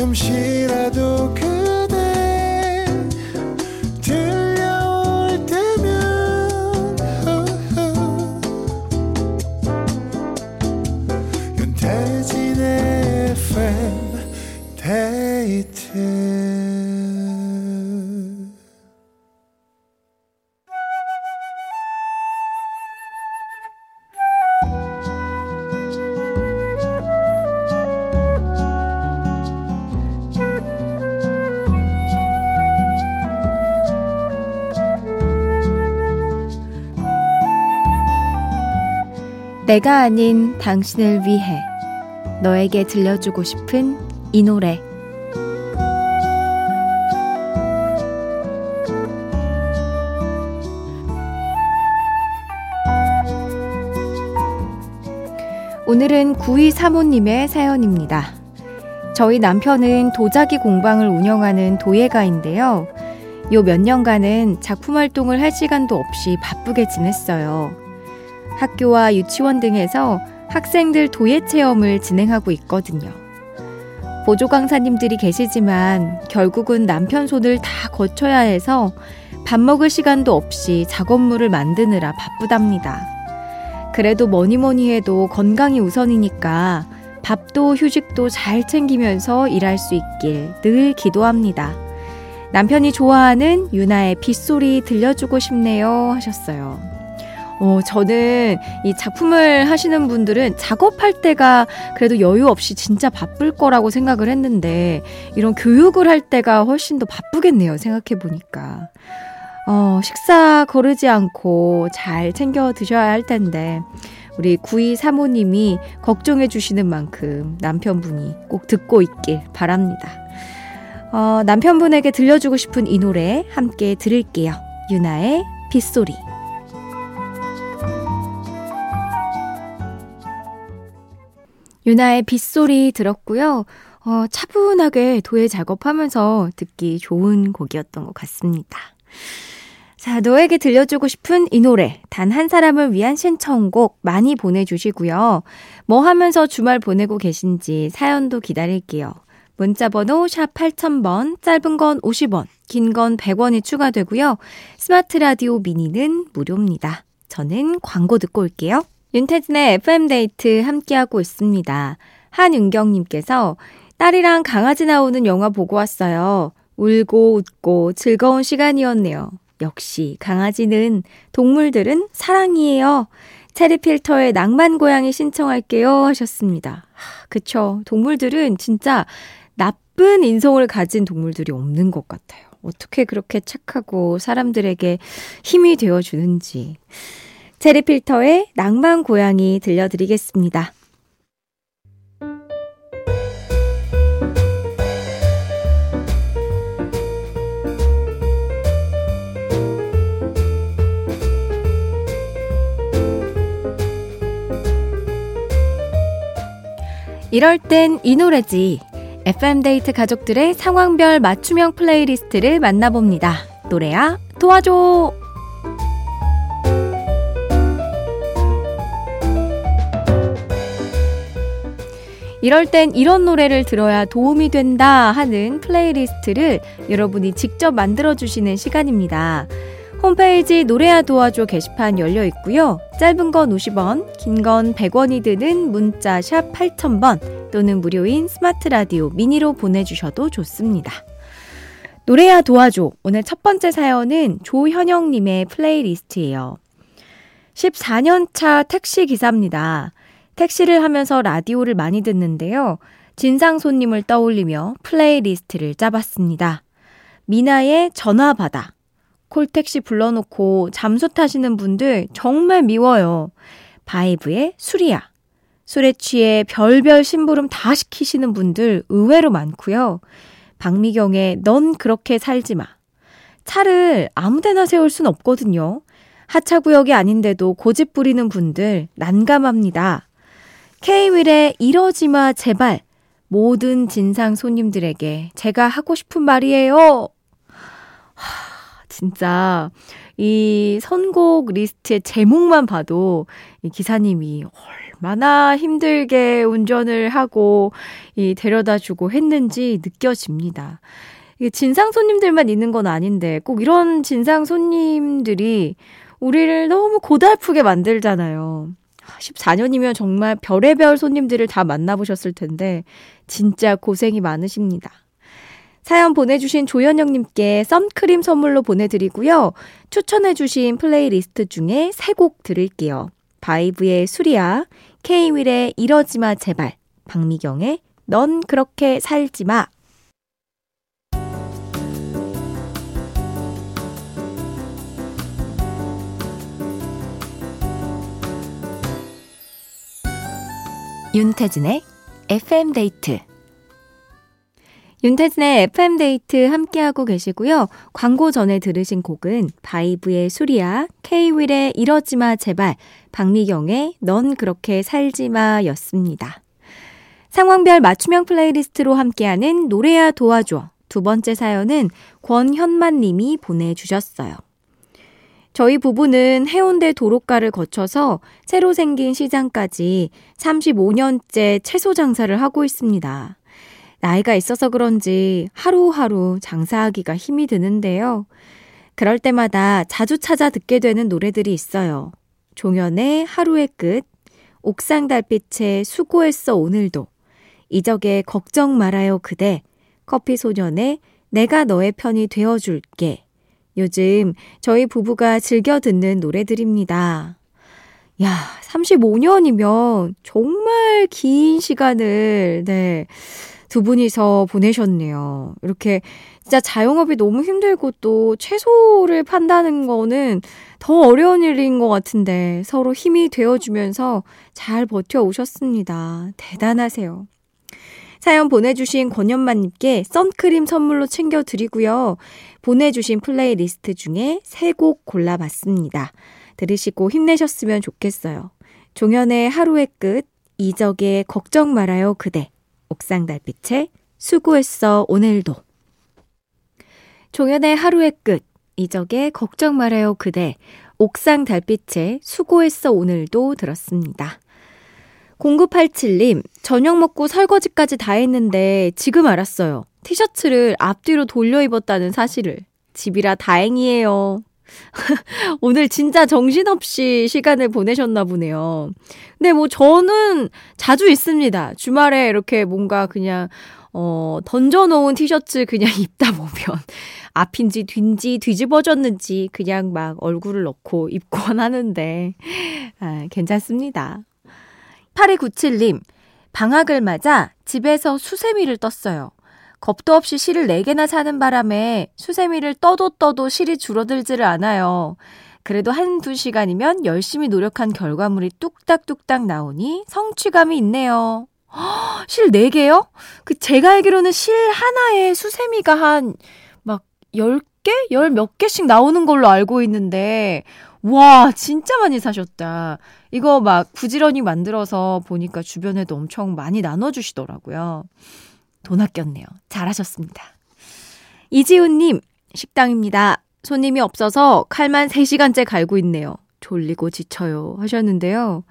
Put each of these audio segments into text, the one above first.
잠시라도 그 내가 아닌 당신을 위해 너에게 들려주고 싶은 이 노래 오늘은 92 사모님의 사연입니다. 저희 남편은 도자기 공방을 운영하는 도예가인데요. 요 몇 년간은 작품 활동을 할 시간도 없이 바쁘게 지냈어요. 학교와 유치원 등에서 학생들 도예 체험을 진행하고 있거든요. 보조 강사님들이 계시지만 결국은 남편 손을 다 거쳐야 해서 밥 먹을 시간도 없이 작업물을 만드느라 바쁘답니다. 그래도 뭐니 뭐니 해도 건강이 우선이니까 밥도 휴식도 잘 챙기면서 일할 수 있길 늘 기도합니다. 남편이 좋아하는 유나의 빗소리 들려주고 싶네요 하셨어요. 어, 저는 이 작품을 하시는 분들은 작업할 때가 그래도 여유 없이 진짜 바쁠 거라고 생각을 했는데 이런 교육을 할 때가 훨씬 더 바쁘겠네요. 생각해 보니까. 어, 식사 거르지 않고 잘 챙겨 드셔야 할 텐데 우리 구이 사모님이 걱정해 주시는 만큼 남편분이 꼭 듣고 있길 바랍니다. 어, 남편분에게 들려주고 싶은 이 노래 함께 들을게요. 유나의 빗소리. 유나의 빗소리 들었고요. 어, 차분하게 도예 작업하면서 듣기 좋은 곡이었던 것 같습니다. 자, 너에게 들려주고 싶은 이 노래, 단 한 사람을 위한 신청곡 많이 보내주시고요. 뭐 하면서 주말 보내고 계신지 사연도 기다릴게요. 문자번호 샵 8000번, 짧은 건 50원, 긴 건 100원이 추가되고요. 스마트 라디오 미니는 무료입니다. 저는 광고 듣고 올게요. 윤태진의 FM데이트 함께하고 있습니다. 한윤경님께서 딸이랑 강아지 나오는 영화 보고 왔어요. 울고 웃고 즐거운 시간이었네요. 역시 강아지는 동물들은 사랑이에요. 체리 필터의 낭만 고양이 신청할게요 하셨습니다. 하, 그쵸. 동물들은 진짜 나쁜 인성을 가진 동물들이 없는 것 같아요. 어떻게 그렇게 착하고 사람들에게 힘이 되어주는지. 체리 필터의 낭만 고양이 들려드리겠습니다. 이럴 땐 이 노래지. FM데이트 가족들의 상황별 맞춤형 playlist를 만나봅니다. 노래야 도와줘! 이럴 땐 이런 노래를 들어야 도움이 된다 하는 playlist를 여러분이 직접 만들어 주시는 시간입니다. 홈페이지 노래야 도와줘 게시판 열려 있고요. 짧은 건 50원, 긴 건 100원이 드는 문자 샵 8000번 또는 무료인 스마트 라디오 미니로 보내주셔도 좋습니다. 노래야 도와줘. 오늘 첫 번째 사연은 조현영님의 playlist예요. 14년 차 택시 기사입니다. 택시를 하면서 라디오를 많이 듣는데요. 진상 손님을 떠올리며 playlist를 짜봤습니다. 미나의 전화 받아. 콜택시 불러놓고 잠수 타시는 분들 정말 미워요. 바이브의 술이야. 술에 취해 별별 심부름 다 시키시는 분들 의외로 많고요. 박미경의 넌 그렇게 살지 마. 차를 아무데나 세울 순 없거든요. 하차구역이 아닌데도 고집 부리는 분들 난감합니다. K-윌의 이러지 마 제발 모든 진상 손님들에게 제가 하고 싶은 말이에요. 하, 진짜 이 선곡 리스트의 제목만 봐도 이 기사님이 얼마나 힘들게 운전을 하고 이 데려다 주고 했는지 느껴집니다. 진상 손님들만 있는 건 아닌데 꼭 이런 진상 손님들이 우리를 너무 고달프게 만들잖아요. 14년이면 정말 별의별 손님들을 다 만나보셨을 텐데 진짜 고생이 많으십니다. 사연 보내주신 조현영님께 썬크림 선물로 보내드리고요. 추천해주신 플레이리스트 중에 세 곡 들을게요. 바이브의 수리야, 케이윌의 이러지마 제발, 박미경의 넌 그렇게 살지마. 윤태진의 FM데이트 윤태진의 FM데이트 함께하고 계시고요. 광고 전에 들으신 곡은 바이브의 수리야, 케이윌의 이러지마 제발, 박미경의 넌 그렇게 살지마 였습니다. 상황별 맞춤형 플레이리스트로 함께하는 노래야 도와줘. 두 번째 사연은 권현만 님이 보내주셨어요. 저희 부부는 해운대 도로가를 거쳐서 새로 생긴 시장까지 35년째 채소 장사를 하고 있습니다. 나이가 있어서 그런지 하루하루 장사하기가 힘이 드는데요. 그럴 때마다 자주 찾아 듣게 되는 노래들이 있어요. 종현의 하루의 끝, 옥상 달빛에 수고했어 오늘도, 이적의 걱정 말아요 그대, 커피 소년의 내가 너의 편이 되어줄게. 요즘 저희 부부가 즐겨 듣는 노래들입니다. 야, 35년이면 정말 긴 시간을, 네, 두 분이서 보내셨네요. 이렇게 진짜 자영업이 너무 힘들고 또 채소를 판다는 거는 더 어려운 일인 것 같은데 서로 힘이 되어주면서 잘 버텨오셨습니다. 대단하세요. 사연 보내주신 권현만님께 선크림 선물로 챙겨드리고요. 보내주신 플레이리스트 중에 세 곡 골라봤습니다. 들으시고 힘내셨으면 좋겠어요. 종현의 하루의 끝, 이적의 걱정 말아요 그대, 옥상 달빛에 수고했어 오늘도. 종현의 하루의 끝, 이적의 걱정 말아요 그대, 옥상 달빛에 수고했어 오늘도 들었습니다. 0987님, 저녁 먹고 설거지까지 다 했는데 지금 알았어요. 티셔츠를 앞뒤로 돌려 입었다는 사실을. 집이라 다행이에요. 오늘 진짜 정신없이 시간을 보내셨나 보네요. 근데 뭐 저는 자주 있습니다. 주말에 이렇게 뭔가 그냥, 어, 던져놓은 티셔츠 그냥 입다 보면 앞인지 뒤인지 뒤집어졌는지 그냥 막 얼굴을 넣고 입곤 하는데, 아, 괜찮습니다. 8297님, 방학을 맞아 집에서 수세미를 떴어요. 겁도 없이 실을 4개나 사는 바람에 수세미를 떠도 떠도 실이 줄어들지를 않아요. 그래도 한두 시간이면 열심히 노력한 결과물이 뚝딱뚝딱 나오니 성취감이 있네요. 허, 실 4개요? 그 제가 알기로는 실 하나에 수세미가 한 막 10개? 열 몇 개씩 나오는 걸로 알고 있는데 와, 진짜 많이 사셨다. 이거 막 부지런히 만들어서 보니까 주변에도 엄청 많이 나눠주시더라고요. 돈 아꼈네요. 잘하셨습니다. 이지훈님, 식당입니다. 손님이 없어서 칼만 3시간째 갈고 있네요. 졸리고 지쳐요. 하셨는데요.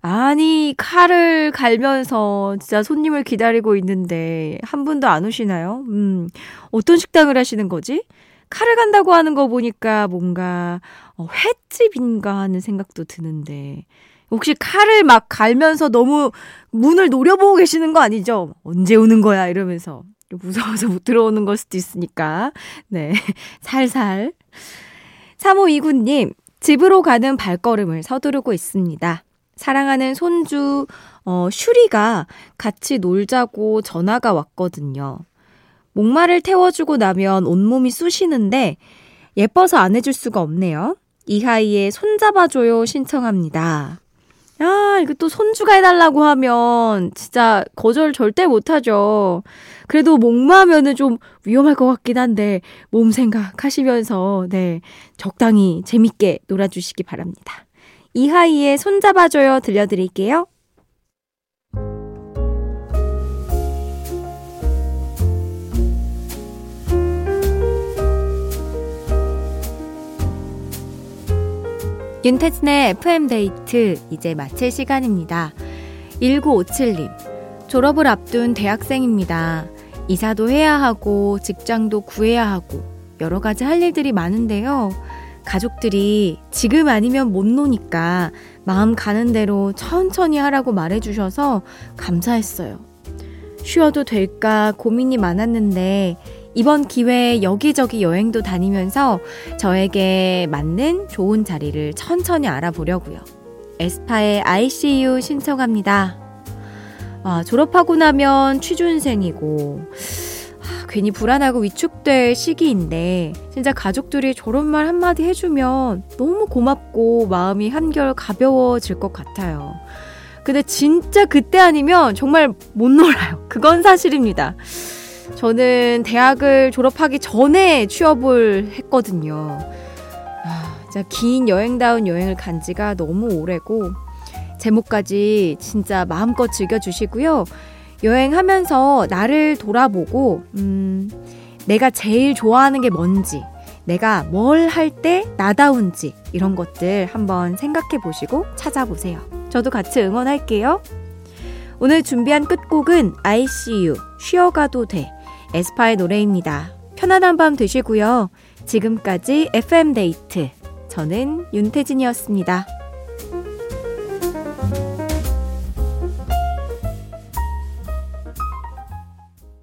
아니, 칼을 갈면서 진짜 손님을 기다리고 있는데 한 분도 안 오시나요? 음, 어떤 식당을 하시는 거지? 칼을 간다고 하는 거 보니까 뭔가 어, 횟집인가 하는 생각도 드는데 혹시 칼을 막 갈면서 너무 문을 노려보고 계시는 거 아니죠? 언제 오는 거야 이러면서 무서워서 못 들어오는 걸 수도 있으니까 네 살살 3529님 집으로 가는 발걸음을 서두르고 있습니다. 사랑하는 손주 어, 슈리가 같이 놀자고 전화가 왔거든요. 목마를 태워주고 나면 온몸이 쑤시는데 예뻐서 안 해줄 수가 없네요. 이하이의 손잡아줘요 신청합니다. 야, 이거 또 손주가 해달라고 하면 진짜 거절 절대 못하죠. 그래도 목마면은 좀 위험할 것 같긴 한데 몸 생각하시면서 네 적당히 재밌게 놀아주시기 바랍니다. 이하이의 손잡아줘요 들려드릴게요. 윤태진의 FM데이트 이제 마칠 시간입니다. 1957님 졸업을 앞둔 대학생입니다. 이사도 해야 하고 직장도 구해야 하고 여러 가지 할 일들이 많은데요. 가족들이 지금 아니면 못 노니까 마음 가는 대로 천천히 하라고 말해주셔서 감사했어요. 쉬어도 될까 고민이 많았는데 이번 기회에 여기저기 여행도 다니면서 저에게 맞는 좋은 자리를 천천히 알아보려고요. 에스파의 ICU 신청합니다. 아, 졸업하고 나면 취준생이고, 아, 괜히 불안하고 위축될 시기인데, 진짜 가족들이 저런 말 한마디 해주면 너무 고맙고 마음이 한결 가벼워질 것 같아요. 근데 진짜 그때 아니면 정말 못 놀아요. 그건 사실입니다. 저는 대학을 졸업하기 전에 취업을 했거든요. 아, 진짜 긴 여행다운 여행을 간 지가 너무 오래고, 제목까지 진짜 마음껏 즐겨주시고요. 여행하면서 나를 돌아보고, 음, 내가 제일 좋아하는 게 뭔지, 내가 뭘 할 때 나다운지, 이런 것들 한번 생각해 보시고 찾아보세요. 저도 같이 응원할게요. 오늘 준비한 끝곡은 ICU, 쉬어가도 돼. 에스파의 노래입니다. 편안한 밤 되시고요. 지금까지 FM데이트. 저는 윤태진이었습니다.